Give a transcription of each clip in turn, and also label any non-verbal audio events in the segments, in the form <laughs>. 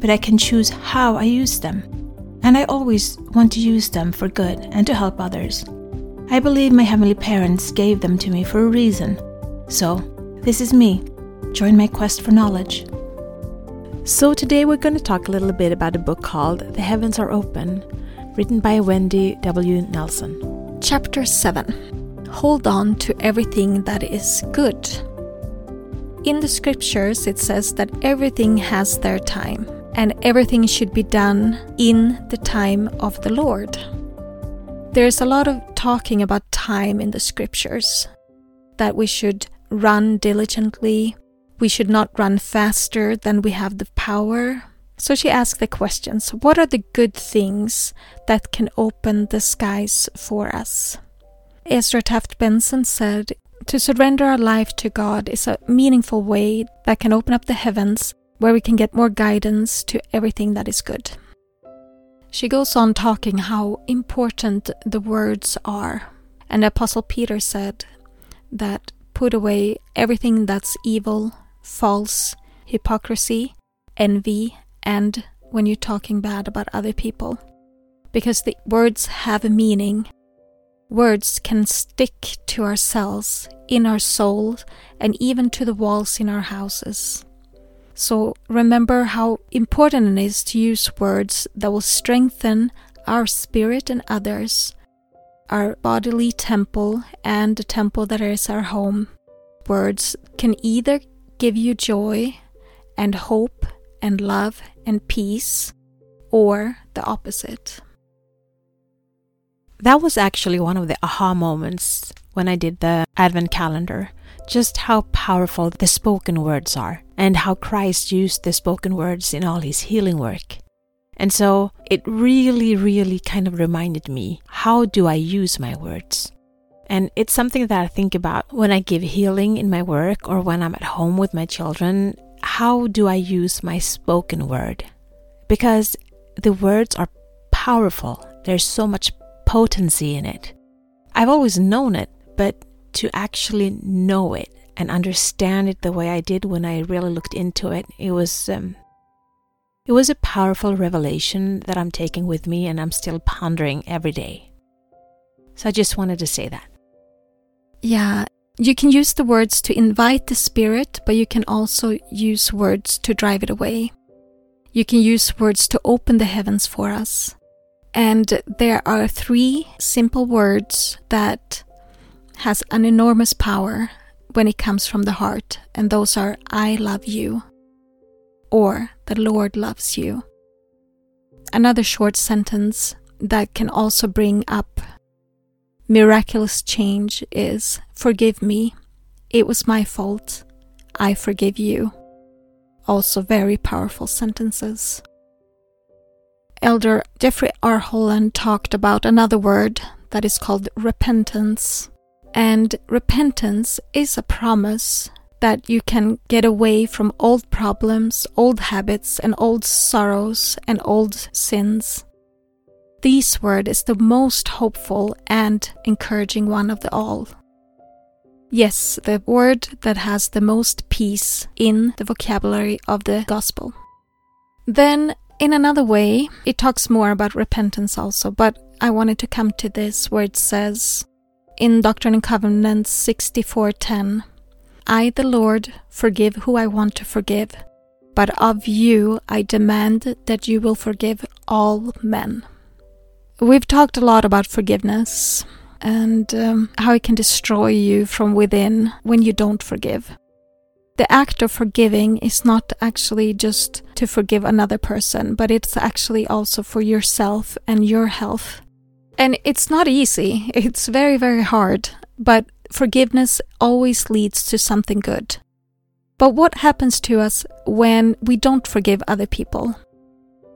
but I can choose how I use them. And I always want to use them for good and to help others. I believe my heavenly parents gave them to me for a reason. So, this is me. Join my quest for knowledge. So, today we're going to talk a little bit about a book called The Heavens Are Open, written by Wendy W. Nelson. Chapter 7 Hold on to everything that is good. In the scriptures, it says that everything has their time, and everything should be done in the time of the Lord. There's a lot of talking about time in the scriptures, that we should run diligently, we should not run faster than we have the power. So she asked the questions What are the good things that can open the skies for us? Ezra Taft Benson said, To surrender our life to God is a meaningful way that can open up the heavens where we can get more guidance to everything that is good. She goes on talking how important the words are. And Apostle Peter said that put away everything that's evil, false, hypocrisy, envy, and when you're talking bad about other people. Because the words have a meaning. Words can stick to ourselves, in our souls, and even to the walls in our houses. So remember how important it is to use words that will strengthen our spirit and others, our bodily temple, and the temple that is our home. Words can either give you joy and hope and love and peace, or the opposite. That was actually one of the aha moments when I did the Advent calendar. Just how powerful the spoken words are, and how Christ used the spoken words in all his healing work. And so it really, really kind of reminded me how do I use my words? And it's something that I think about when I give healing in my work or when I'm at home with my children. How do I use my spoken word? Because the words are powerful, there's so much potency in it. I've always known it, but to actually know it and understand it the way I did when I really looked into it, it was um, it was a powerful revelation that I'm taking with me and I'm still pondering every day. So I just wanted to say that. Yeah, you can use the words to invite the spirit, but you can also use words to drive it away. You can use words to open the heavens for us. And there are three simple words that has an enormous power when it comes from the heart, and those are I love you or the Lord loves you. Another short sentence that can also bring up miraculous change is Forgive me. It was my fault. I forgive you. Also, very powerful sentences. Elder Jeffrey R. Holland talked about another word that is called repentance. And repentance is a promise that you can get away from old problems, old habits, and old sorrows and old sins. This word is the most hopeful and encouraging one of the all. Yes, the word that has the most peace in the vocabulary of the gospel. Then, in another way, it talks more about repentance also, but I wanted to come to this where it says in Doctrine and Covenants 64:10, I the Lord forgive who I want to forgive, but of you I demand that you will forgive all men. We've talked a lot about forgiveness and um, how it can destroy you from within when you don't forgive. The act of forgiving is not actually just to forgive another person, but it's actually also for yourself and your health. And it's not easy, it's very, very hard, but forgiveness always leads to something good. But what happens to us when we don't forgive other people?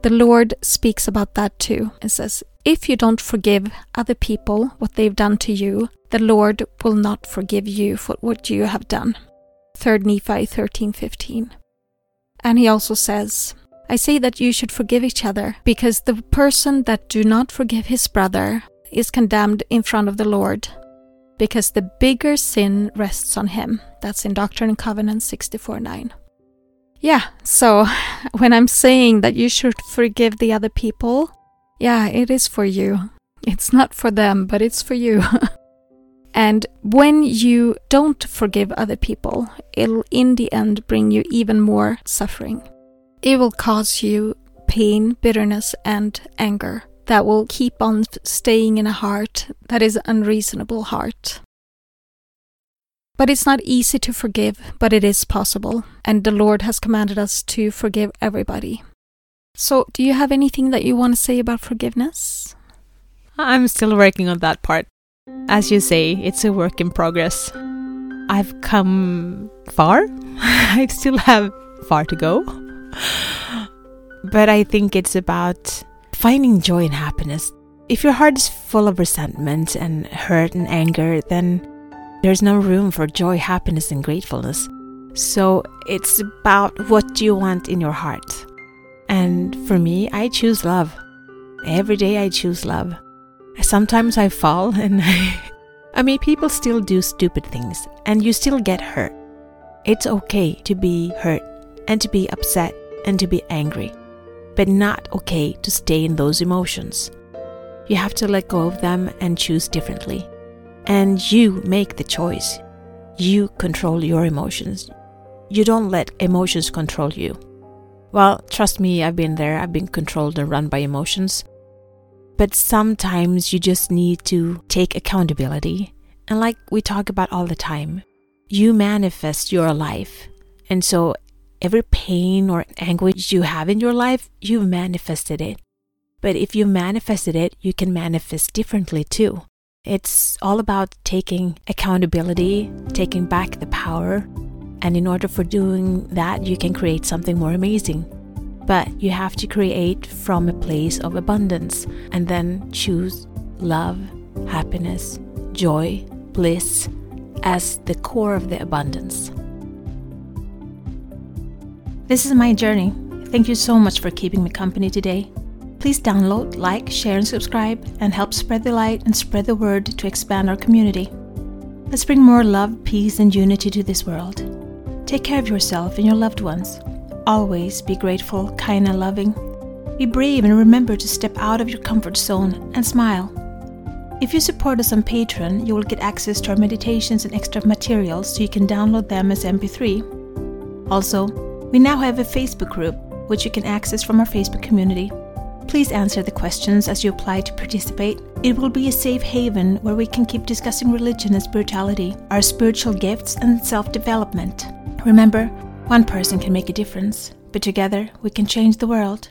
the Lord speaks about that too. It says, If you don't forgive other people what they've done to you, the Lord will not forgive you for what you have done. 3 Nephi 13:15. And he also says, I say that you should forgive each other, because the person that do not forgive his brother is condemned in front of the Lord, because the bigger sin rests on him. That's in Doctrine and Covenants 64 9. Yeah, so <laughs> when I'm saying that you should forgive the other people, yeah, it is for you. It's not for them, but it's for you. <laughs> and when you don't forgive other people, it'll in the end bring you even more suffering. It will cause you pain, bitterness, and anger that will keep on staying in a heart that is unreasonable heart. But it's not easy to forgive, but it is possible, and the Lord has commanded us to forgive everybody. So, do you have anything that you want to say about forgiveness? I'm still working on that part. As you say, it's a work in progress. I've come far. <laughs> I still have far to go. But I think it's about finding joy and happiness. If your heart is full of resentment and hurt and anger, then there's no room for joy, happiness, and gratefulness. So it's about what you want in your heart. And for me, I choose love. Every day I choose love. Sometimes I fall <laughs> and I, I mean, people still do stupid things and you still get hurt. It's okay to be hurt and to be upset and to be angry but not okay to stay in those emotions. You have to let go of them and choose differently. And you make the choice. You control your emotions. You don't let emotions control you. Well, trust me, I've been there. I've been controlled and run by emotions. But sometimes you just need to take accountability. And like we talk about all the time, you manifest your life. And so every pain or anguish you have in your life, you've manifested it. But if you manifested it, you can manifest differently too. It's all about taking accountability, taking back the power. And in order for doing that, you can create something more amazing. But you have to create from a place of abundance and then choose love, happiness, joy, bliss as the core of the abundance. This is my journey. Thank you so much for keeping me company today. Please download, like, share, and subscribe, and help spread the light and spread the word to expand our community. Let's bring more love, peace, and unity to this world. Take care of yourself and your loved ones. Always be grateful, kind, and loving. Be brave and remember to step out of your comfort zone and smile. If you support us on Patreon, you will get access to our meditations and extra materials so you can download them as MP3. Also, we now have a Facebook group, which you can access from our Facebook community. Please answer the questions as you apply to participate. It will be a safe haven where we can keep discussing religion and spirituality, our spiritual gifts, and self development. Remember, one person can make a difference, but together we can change the world.